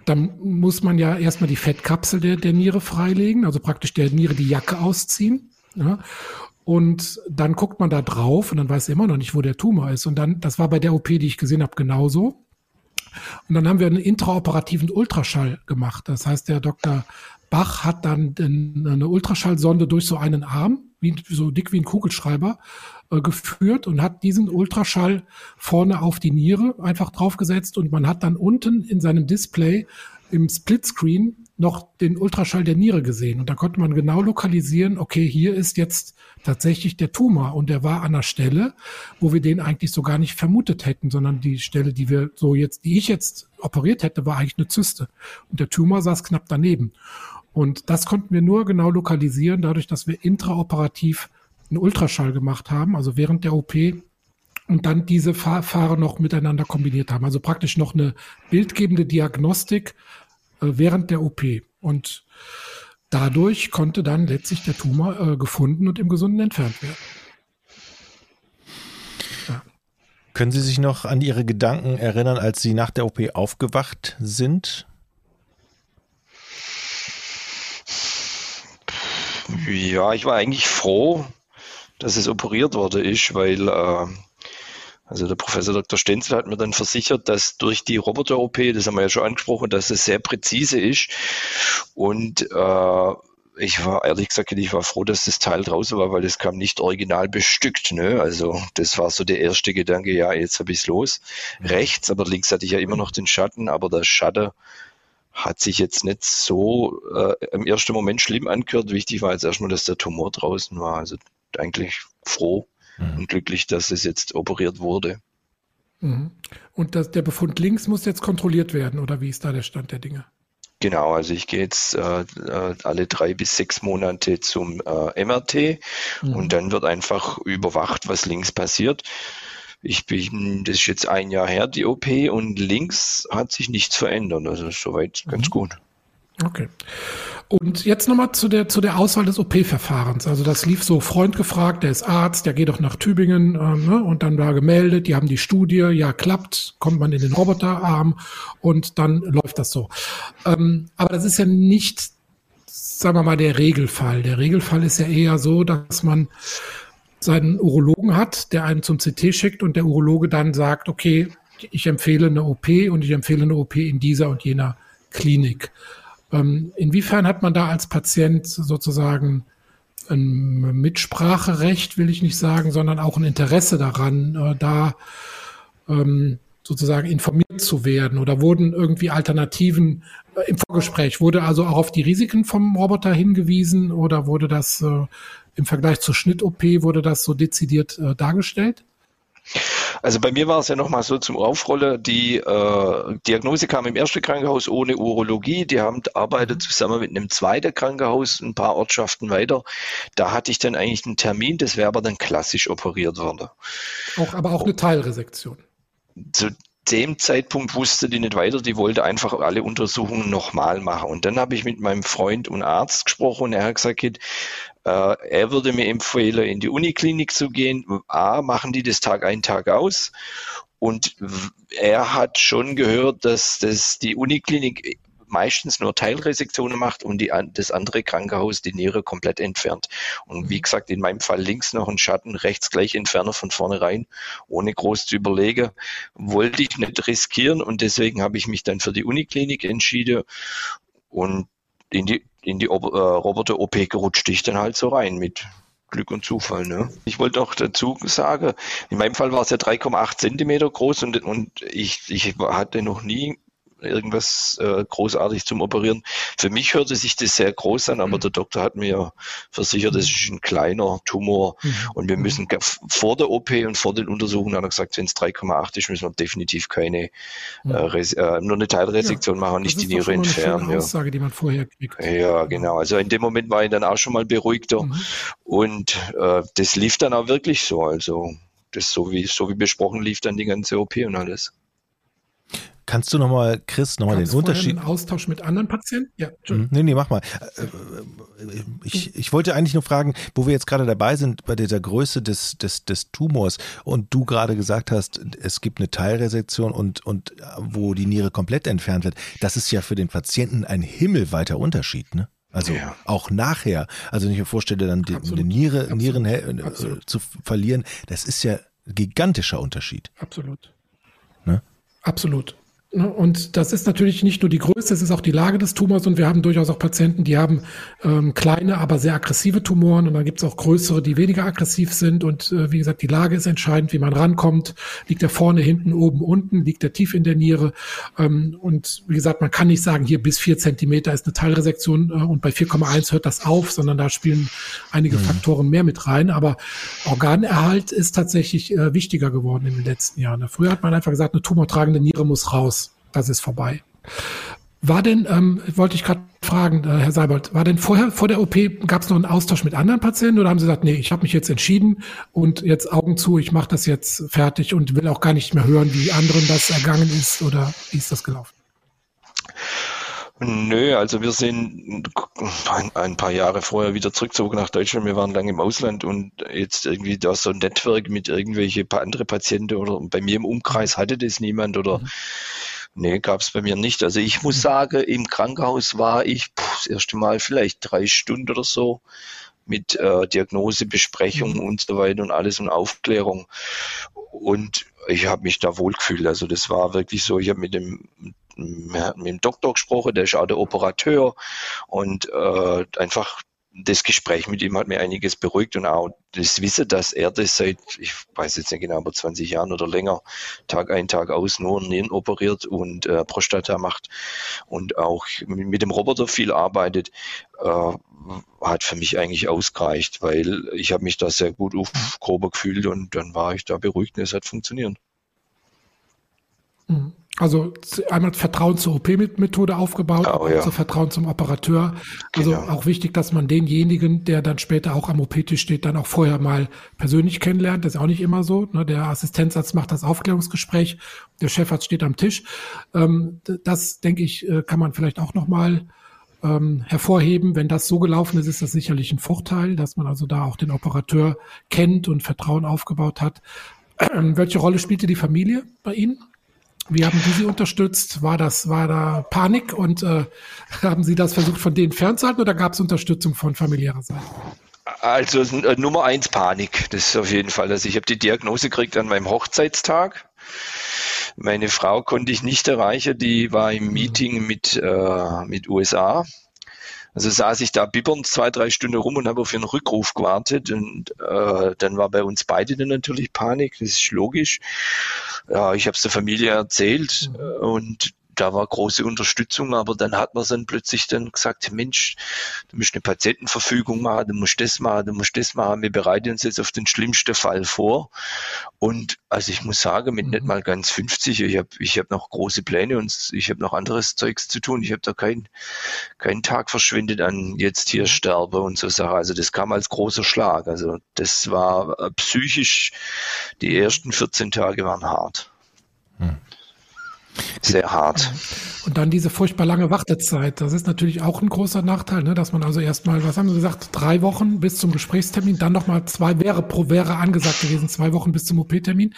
dann muss man ja erstmal die Fettkapsel der, der Niere freilegen, also praktisch der Niere die Jacke ausziehen. Ja, und dann guckt man da drauf und dann weiß er immer noch nicht, wo der Tumor ist. Und dann, das war bei der OP, die ich gesehen habe, genauso. Und dann haben wir einen intraoperativen Ultraschall gemacht. Das heißt, der Dr. Bach hat dann eine Ultraschallsonde durch so einen Arm, wie, so dick wie ein Kugelschreiber, geführt und hat diesen Ultraschall vorne auf die Niere einfach draufgesetzt und man hat dann unten in seinem Display im Splitscreen noch den Ultraschall der Niere gesehen. Und da konnte man genau lokalisieren, okay, hier ist jetzt tatsächlich der Tumor. Und der war an einer Stelle, wo wir den eigentlich so gar nicht vermutet hätten, sondern die Stelle, die wir so jetzt, die ich jetzt operiert hätte, war eigentlich eine Zyste. Und der Tumor saß knapp daneben. Und das konnten wir nur genau lokalisieren, dadurch, dass wir intraoperativ einen Ultraschall gemacht haben, also während der OP und dann diese Verfahren noch miteinander kombiniert haben. Also praktisch noch eine bildgebende Diagnostik äh, während der OP. Und dadurch konnte dann letztlich der Tumor äh, gefunden und im Gesunden entfernt werden. Ja. Können Sie sich noch an Ihre Gedanken erinnern, als Sie nach der OP aufgewacht sind? Ja, ich war eigentlich froh, dass es operiert wurde ist, weil äh, also der Professor Dr. Stenzel hat mir dann versichert, dass durch die Roboter-OP, das haben wir ja schon angesprochen, dass es sehr präzise ist. Und äh, ich war ehrlich gesagt, ich war froh, dass das Teil draußen war, weil es kam nicht original bestückt. Ne? Also das war so der erste Gedanke, ja, jetzt habe ich es los. Rechts, aber links hatte ich ja immer noch den Schatten, aber der Schatten hat sich jetzt nicht so äh, im ersten Moment schlimm angehört. Wichtig war jetzt erstmal, dass der Tumor draußen war. Also eigentlich froh mhm. und glücklich, dass es jetzt operiert wurde. Mhm. Und das, der Befund links muss jetzt kontrolliert werden, oder wie ist da der Stand der Dinge? Genau, also ich gehe jetzt äh, äh alle drei bis sechs Monate zum äh, MRT mhm. und dann wird einfach überwacht, was links passiert. Ich bin, das ist jetzt ein Jahr her, die OP, und links hat sich nichts verändert. Also soweit ganz mhm. gut. Okay. Und jetzt nochmal zu der, zu der Auswahl des OP-Verfahrens. Also das lief so Freund gefragt, der ist Arzt, der geht doch nach Tübingen ähm, ne, und dann war gemeldet, die haben die Studie, ja klappt, kommt man in den Roboterarm und dann läuft das so. Ähm, aber das ist ja nicht, sagen wir mal, der Regelfall. Der Regelfall ist ja eher so, dass man seinen Urologen hat, der einen zum CT schickt und der Urologe dann sagt, okay, ich empfehle eine OP und ich empfehle eine OP in dieser und jener Klinik. Ähm, inwiefern hat man da als Patient sozusagen ein Mitspracherecht, will ich nicht sagen, sondern auch ein Interesse daran, äh, da ähm, sozusagen informiert zu werden oder wurden irgendwie Alternativen äh, im Vorgespräch? Wurde also auch auf die Risiken vom Roboter hingewiesen oder wurde das äh, im Vergleich zur Schnitt-OP, wurde das so dezidiert dargestellt? Also bei mir war es ja nochmal so zum Aufrollen. Die äh, Diagnose kam im ersten Krankenhaus ohne Urologie. Die haben arbeitet zusammen mit einem zweiten Krankenhaus ein paar Ortschaften weiter. Da hatte ich dann eigentlich einen Termin, das wäre aber dann klassisch operiert worden. Auch, aber auch eine Teilresektion. Zu dem Zeitpunkt wusste die nicht weiter, die wollte einfach alle Untersuchungen nochmal machen. Und dann habe ich mit meinem Freund und Arzt gesprochen und er hat gesagt, äh, er würde mir empfehlen, in die Uniklinik zu gehen. A, machen die das Tag ein, Tag aus. Und er hat schon gehört, dass das die Uniklinik meistens nur Teilresektionen macht und die, das andere Krankenhaus die Niere komplett entfernt. Und wie gesagt, in meinem Fall links noch ein Schatten, rechts gleich Entferner von vornherein, ohne groß zu überlegen, wollte ich nicht riskieren und deswegen habe ich mich dann für die Uniklinik entschieden und in die in die äh, Roboter-OP gerutscht ich dann halt so rein mit Glück und Zufall. Ne? Ich wollte auch dazu sagen, in meinem Fall war es ja 3,8 Zentimeter groß und, und ich, ich hatte noch nie irgendwas äh, großartig zum Operieren. Für mich hörte sich das sehr groß an, aber mhm. der Doktor hat mir versichert, das ist ein kleiner Tumor mhm. und wir müssen vor der OP und vor den Untersuchungen hat er gesagt, wenn es 3,8 ist, müssen wir definitiv keine mhm. äh, äh, nur eine Teilresektion ja, machen nicht die Niere entfernen. Ja. Aussage, die man vorher kriegt. Ja, genau. Also in dem Moment war ich dann auch schon mal beruhigter mhm. und äh, das lief dann auch wirklich so. Also das so wie so wie besprochen lief dann die ganze OP und alles. Kannst du nochmal, Chris, nochmal den Unterschied? Einen Austausch mit anderen Patienten? Ja, mhm. Nee, nee, mach mal. Äh, äh, ich, ich wollte eigentlich nur fragen, wo wir jetzt gerade dabei sind, bei dieser Größe des, des, des Tumors und du gerade gesagt hast, es gibt eine Teilresektion und, und wo die Niere komplett entfernt wird. Das ist ja für den Patienten ein himmelweiter Unterschied, ne? Also ja. auch nachher. Also wenn ich mir vorstelle, dann die, die Niere, Absolut. Nieren äh, zu verlieren, das ist ja ein gigantischer Unterschied. Absolut. Ne? Absolut. Ne, und das ist natürlich nicht nur die Größe, es ist auch die Lage des Tumors und wir haben durchaus auch Patienten, die haben ähm, kleine, aber sehr aggressive Tumoren und dann gibt es auch größere, die weniger aggressiv sind und äh, wie gesagt, die Lage ist entscheidend, wie man rankommt. Liegt er vorne, hinten, oben, unten, liegt er tief in der Niere ähm, und wie gesagt, man kann nicht sagen, hier bis vier Zentimeter ist eine Teilresektion äh, und bei 4,1 hört das auf, sondern da spielen einige mhm. Faktoren mehr mit rein, aber Organerhalt ist tatsächlich äh, wichtiger geworden in den letzten Jahren. Früher hat man einfach gesagt, eine tumortragende Niere muss raus das ist vorbei. War denn, ähm, wollte ich gerade fragen, äh, Herr Seibold, war denn vorher, vor der OP, gab es noch einen Austausch mit anderen Patienten oder haben Sie gesagt, nee, ich habe mich jetzt entschieden und jetzt Augen zu, ich mache das jetzt fertig und will auch gar nicht mehr hören, wie anderen das ergangen ist oder wie ist das gelaufen? Nö, also wir sind ein, ein, paar Jahre vorher wieder zurückgezogen nach Deutschland. Wir waren lange im Ausland und jetzt irgendwie da so ein Netzwerk mit irgendwelche andere Patienten oder bei mir im Umkreis hatte das niemand oder mhm. Nee, gab es bei mir nicht. Also ich muss sagen, im Krankenhaus war ich puh, das erste Mal vielleicht drei Stunden oder so mit äh, Diagnosebesprechung mhm. und so weiter und alles und Aufklärung. Und ich habe mich da wohlgefühlt. Also das war wirklich so, ich habe mit dem mit dem Doktor gesprochen, der ist auch der Operateur und äh, einfach das Gespräch mit ihm hat mir einiges beruhigt und auch das Wissen, dass er das seit, ich weiß jetzt nicht genau, aber 20 Jahren oder länger, Tag ein, Tag aus nur Nieren operiert und äh, Prostata macht und auch mit dem Roboter viel arbeitet, äh, hat für mich eigentlich ausgereicht, weil ich habe mich da sehr gut aufgehoben gefühlt und dann war ich da beruhigt und es hat funktioniert. Also einmal Vertrauen zur OP-Methode aufgebaut, oh, ja. also Vertrauen zum Operateur. Also genau. auch wichtig, dass man denjenigen, der dann später auch am OP-Tisch steht, dann auch vorher mal persönlich kennenlernt. Das ist auch nicht immer so. Ne? Der Assistenzarzt macht das Aufklärungsgespräch, der Chefarzt steht am Tisch. Ähm, das, denke ich, äh, kann man vielleicht auch nochmal ähm, hervorheben. Wenn das so gelaufen ist, ist das sicherlich ein Vorteil, dass man also da auch den Operateur kennt und Vertrauen aufgebaut hat. Ähm, welche Rolle spielte die Familie bei Ihnen? Wie haben die Sie unterstützt? War das, war da Panik und äh, haben Sie das versucht von denen fernzuhalten oder gab es Unterstützung von familiärer Seite? Also äh, Nummer eins Panik, das ist auf jeden Fall. Also ich habe die Diagnose gekriegt an meinem Hochzeitstag. Meine Frau konnte ich nicht erreichen, die war im Meeting mit, äh, mit USA Also saß ich da bibbernd zwei, drei Stunden rum und habe auf einen Rückruf gewartet und äh, dann war bei uns beide dann natürlich Panik, das ist logisch. Ja, ich habe es der Familie erzählt mhm. und da war große Unterstützung, aber dann hat man dann plötzlich dann gesagt, Mensch, du musst eine Patientenverfügung machen, du musst das machen, du musst das machen, wir bereiten uns jetzt auf den schlimmsten Fall vor. Und also ich muss sagen, mit nicht mhm. mal ganz 50, ich habe ich hab noch große Pläne und ich habe noch anderes Zeugs zu tun. Ich habe da keinen keinen Tag verschwindet an jetzt hier mhm. sterbe und so Sachen. Also das kam als großer Schlag. Also das war äh, psychisch, die ersten 14 Tage waren hart. Hm sehr hart. Und dann diese furchtbar lange Wartezeit. Das ist natürlich auch ein großer Nachteil, ne? dass man also erstmal, was haben Sie gesagt, drei Wochen bis zum Gesprächstermin, dann nochmal zwei wäre pro wäre angesagt gewesen, zwei Wochen bis zum OP-Termin.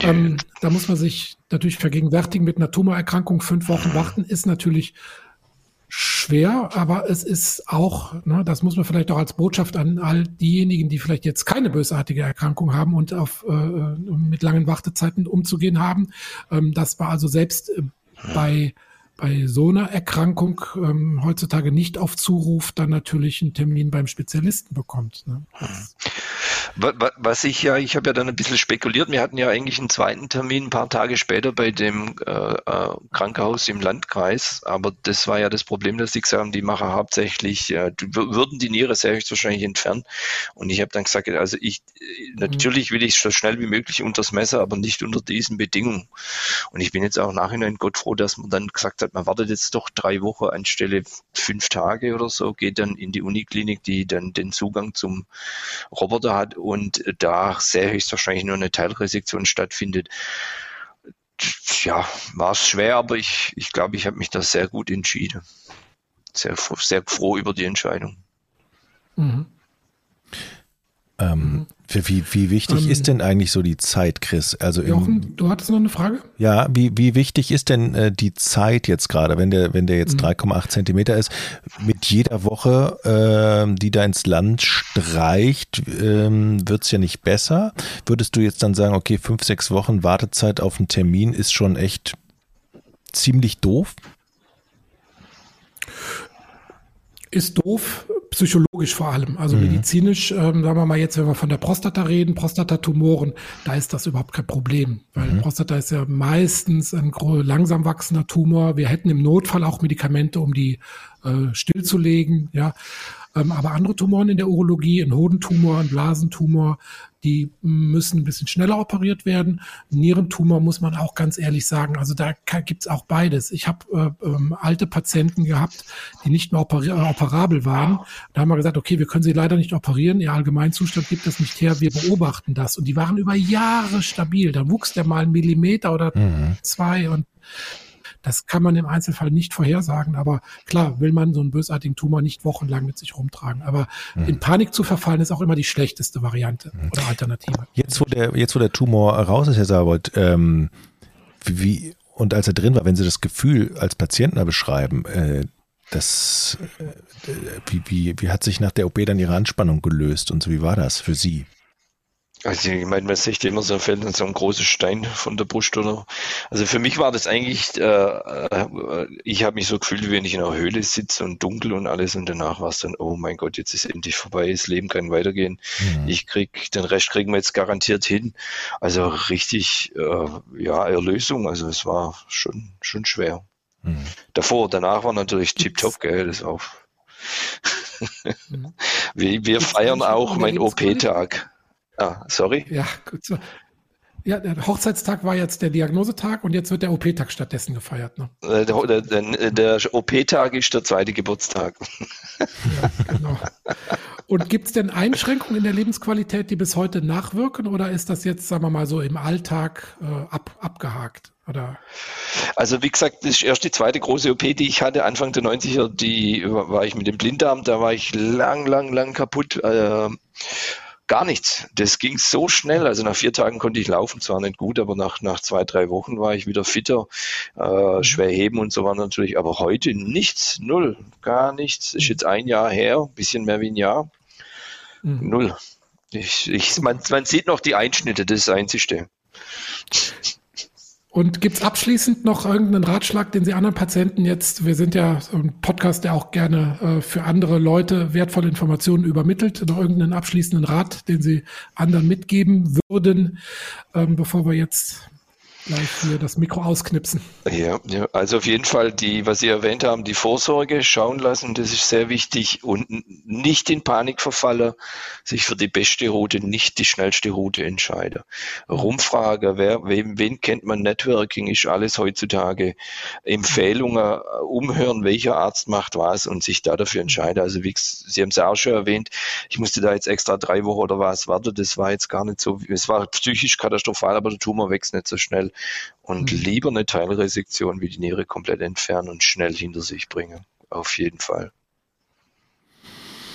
Ähm, da muss man sich natürlich vergegenwärtigen, mit einer Tumorerkrankung fünf Wochen warten ist natürlich schwer, aber es ist auch, ne, das muss man vielleicht auch als Botschaft an all diejenigen, die vielleicht jetzt keine bösartige Erkrankung haben und auf, äh, mit langen Wartezeiten umzugehen haben. Ähm, das war also selbst äh, bei bei so einer Erkrankung ähm, heutzutage nicht auf Zuruf dann natürlich einen Termin beim Spezialisten bekommt. Ne? Was ich ja, ich habe ja dann ein bisschen spekuliert, wir hatten ja eigentlich einen zweiten Termin ein paar Tage später bei dem äh, äh, Krankenhaus im Landkreis, aber das war ja das Problem, dass sie gesagt haben, die machen hauptsächlich, äh, würden die Niere sehr höchstwahrscheinlich entfernen. Und ich habe dann gesagt, also ich, natürlich will ich so schnell wie möglich unters Messer, aber nicht unter diesen Bedingungen. Und ich bin jetzt auch nachhinein Gott froh, dass man dann gesagt hat, man wartet jetzt doch drei Wochen anstelle fünf Tage oder so, geht dann in die Uniklinik, die dann den Zugang zum Roboter hat und da sehr höchstwahrscheinlich nur eine Teilresektion stattfindet. Ja, war es schwer, aber ich, ich glaube, ich habe mich da sehr gut entschieden. Sehr, sehr froh über die Entscheidung. Mhm. Ähm, wie, wie wichtig ähm, ist denn eigentlich so die Zeit, Chris? Also Jochen, im, du hattest noch eine Frage? Ja, wie, wie wichtig ist denn äh, die Zeit jetzt gerade, wenn der, wenn der jetzt mhm. 3,8 Zentimeter ist, mit jeder Woche, äh, die da ins Land streicht, ähm, wird es ja nicht besser. Würdest du jetzt dann sagen, okay, fünf, sechs Wochen Wartezeit auf einen Termin ist schon echt ziemlich doof? Ist doof, psychologisch vor allem. Also mhm. medizinisch, ähm, sagen wir mal jetzt, wenn wir von der Prostata reden, Prostatatumoren, da ist das überhaupt kein Problem. Weil mhm. Prostata ist ja meistens ein langsam wachsender Tumor. Wir hätten im Notfall auch Medikamente, um die äh, stillzulegen. Ja. Ähm, aber andere Tumoren in der Urologie, ein Hodentumor, ein Blasentumor, die müssen ein bisschen schneller operiert werden. Nierentumor muss man auch ganz ehrlich sagen. Also da gibt's auch beides. Ich habe äh, ähm, alte Patienten gehabt, die nicht mehr operi operabel waren. Da haben wir gesagt, okay, wir können sie leider nicht operieren. Ihr Allgemeinzustand gibt das nicht her. Wir beobachten das. Und die waren über Jahre stabil. Da wuchs der mal einen Millimeter oder mhm. zwei und das kann man im Einzelfall nicht vorhersagen, aber klar will man so einen bösartigen Tumor nicht wochenlang mit sich rumtragen. Aber mhm. in Panik zu verfallen ist auch immer die schlechteste Variante mhm. oder Alternative. Jetzt, wo der, jetzt, wo der Tumor raus ist, Herr Saarwold, ähm, wie, und als er drin war, wenn Sie das Gefühl als Patienten beschreiben, äh, das, äh, wie, wie, wie hat sich nach der OP dann Ihre Anspannung gelöst und so, wie war das für Sie? Also ich meine, man sieht immer so fällt so ein großer Stein von der Brust oder. Also für mich war das eigentlich, äh, äh, ich habe mich so gefühlt, wie wenn ich in einer Höhle sitze und dunkel und alles und danach war es dann, oh mein Gott, jetzt ist endlich vorbei, das Leben kann weitergehen. Mhm. Ich krieg, den Rest kriegen wir jetzt garantiert hin. Also richtig, äh, ja, Erlösung. Also es war schon, schon schwer. Mhm. Davor, danach war natürlich tipptopp, gell, das auch. Mhm. wir, wir feiern auch meinen OP-Tag. Ah, sorry. Ja, gut so. Ja, der Hochzeitstag war jetzt der Diagnosetag und jetzt wird der OP-Tag stattdessen gefeiert. Ne? Äh, der, der, der OP-Tag ist der zweite Geburtstag. Ja, genau. Und gibt es denn Einschränkungen in der Lebensqualität, die bis heute nachwirken oder ist das jetzt, sagen wir mal so, im Alltag äh, ab, abgehakt? Oder? Also wie gesagt, das ist erst die zweite große OP, die ich hatte, Anfang der 90er, die war ich mit dem Blinddarm, da war ich lang, lang, lang kaputt. Äh, gar nichts. Das ging so schnell. Also nach vier Tagen konnte ich laufen, zwar nicht gut, aber nach, nach zwei, drei Wochen war ich wieder fitter. Äh, mhm. schwer heben und so war natürlich, aber heute nichts, null, gar nichts. Ist jetzt ein Jahr her, bisschen mehr wie ein Jahr. Mhm. Null. Ich, ich, man, man sieht noch die Einschnitte, das ist das Einzige. Und gibt's abschließend noch irgendeinen Ratschlag, den Sie anderen Patienten jetzt, wir sind ja so ein Podcast, der auch gerne äh, für andere Leute wertvolle Informationen übermittelt, noch irgendeinen abschließenden Rat, den Sie anderen mitgeben würden, ähm, bevor wir jetzt gleich hier das Mikro ausknipsen. Ja, ja, also auf jeden Fall die, was Sie erwähnt haben, die Vorsorge schauen lassen, das ist sehr wichtig und nicht in Panik verfallen, sich für die beste Route, nicht die schnellste Route entscheiden. Rumfrage, wer, wen, wen kennt man, Networking ist alles heutzutage, Empfehlungen, umhören, welcher Arzt macht was und sich da dafür entscheiden. Also wie Sie haben es auch schon erwähnt, ich musste da jetzt extra drei Wochen oder was warten, das war jetzt gar nicht so, es war psychisch katastrophal, aber der Tumor wächst nicht so schnell und mhm. lieber eine Teilresektion wie die Niere komplett entfernen und schnell hinter sich bringen. Auf jeden Fall.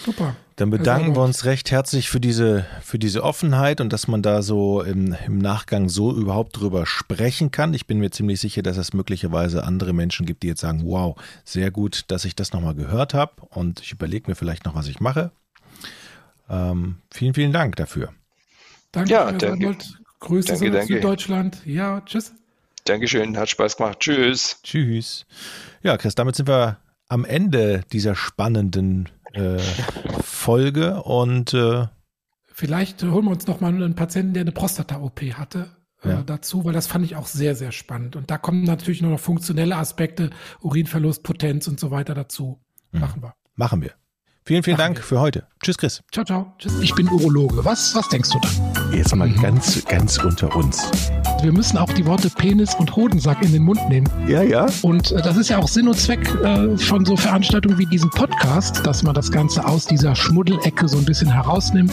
Super. Dann bedanken wir uns recht herzlich für diese, für diese Offenheit und dass man da so im, im Nachgang so überhaupt drüber sprechen kann. Ich bin mir ziemlich sicher, dass es möglicherweise andere Menschen gibt, die jetzt sagen, wow, sehr gut, dass ich das nochmal gehört habe und ich überlege mir vielleicht noch, was ich mache. Ähm, vielen, vielen Dank dafür. Danke, ja, danke. Grüße danke, danke. Süddeutschland. Ja, tschüss. Dankeschön, hat Spaß gemacht. Tschüss. Tschüss. Ja, Chris, damit sind wir am Ende dieser spannenden äh, Folge und äh, vielleicht holen wir uns noch mal einen Patienten, der eine Prostata-OP hatte. Äh, ja. dazu, weil das fand ich auch sehr, sehr spannend. Und da kommen natürlich nur noch funktionelle Aspekte, Urinverlust, Potenz und so weiter dazu. Mhm. Machen wir. Machen wir. Vielen, vielen Dank für heute. Tschüss, Chris. Ciao, ciao. Tschüss. Ich bin Urologe. Was, was denkst du dann? Jetzt mal ganz, ganz unter uns. Wir müssen auch die Worte Penis und Hodensack in den Mund nehmen. Ja, ja. Und äh, das ist ja auch Sinn und Zweck äh, von so Veranstaltungen wie diesem Podcast, dass man das Ganze aus dieser Schmuddelecke so ein bisschen herausnimmt.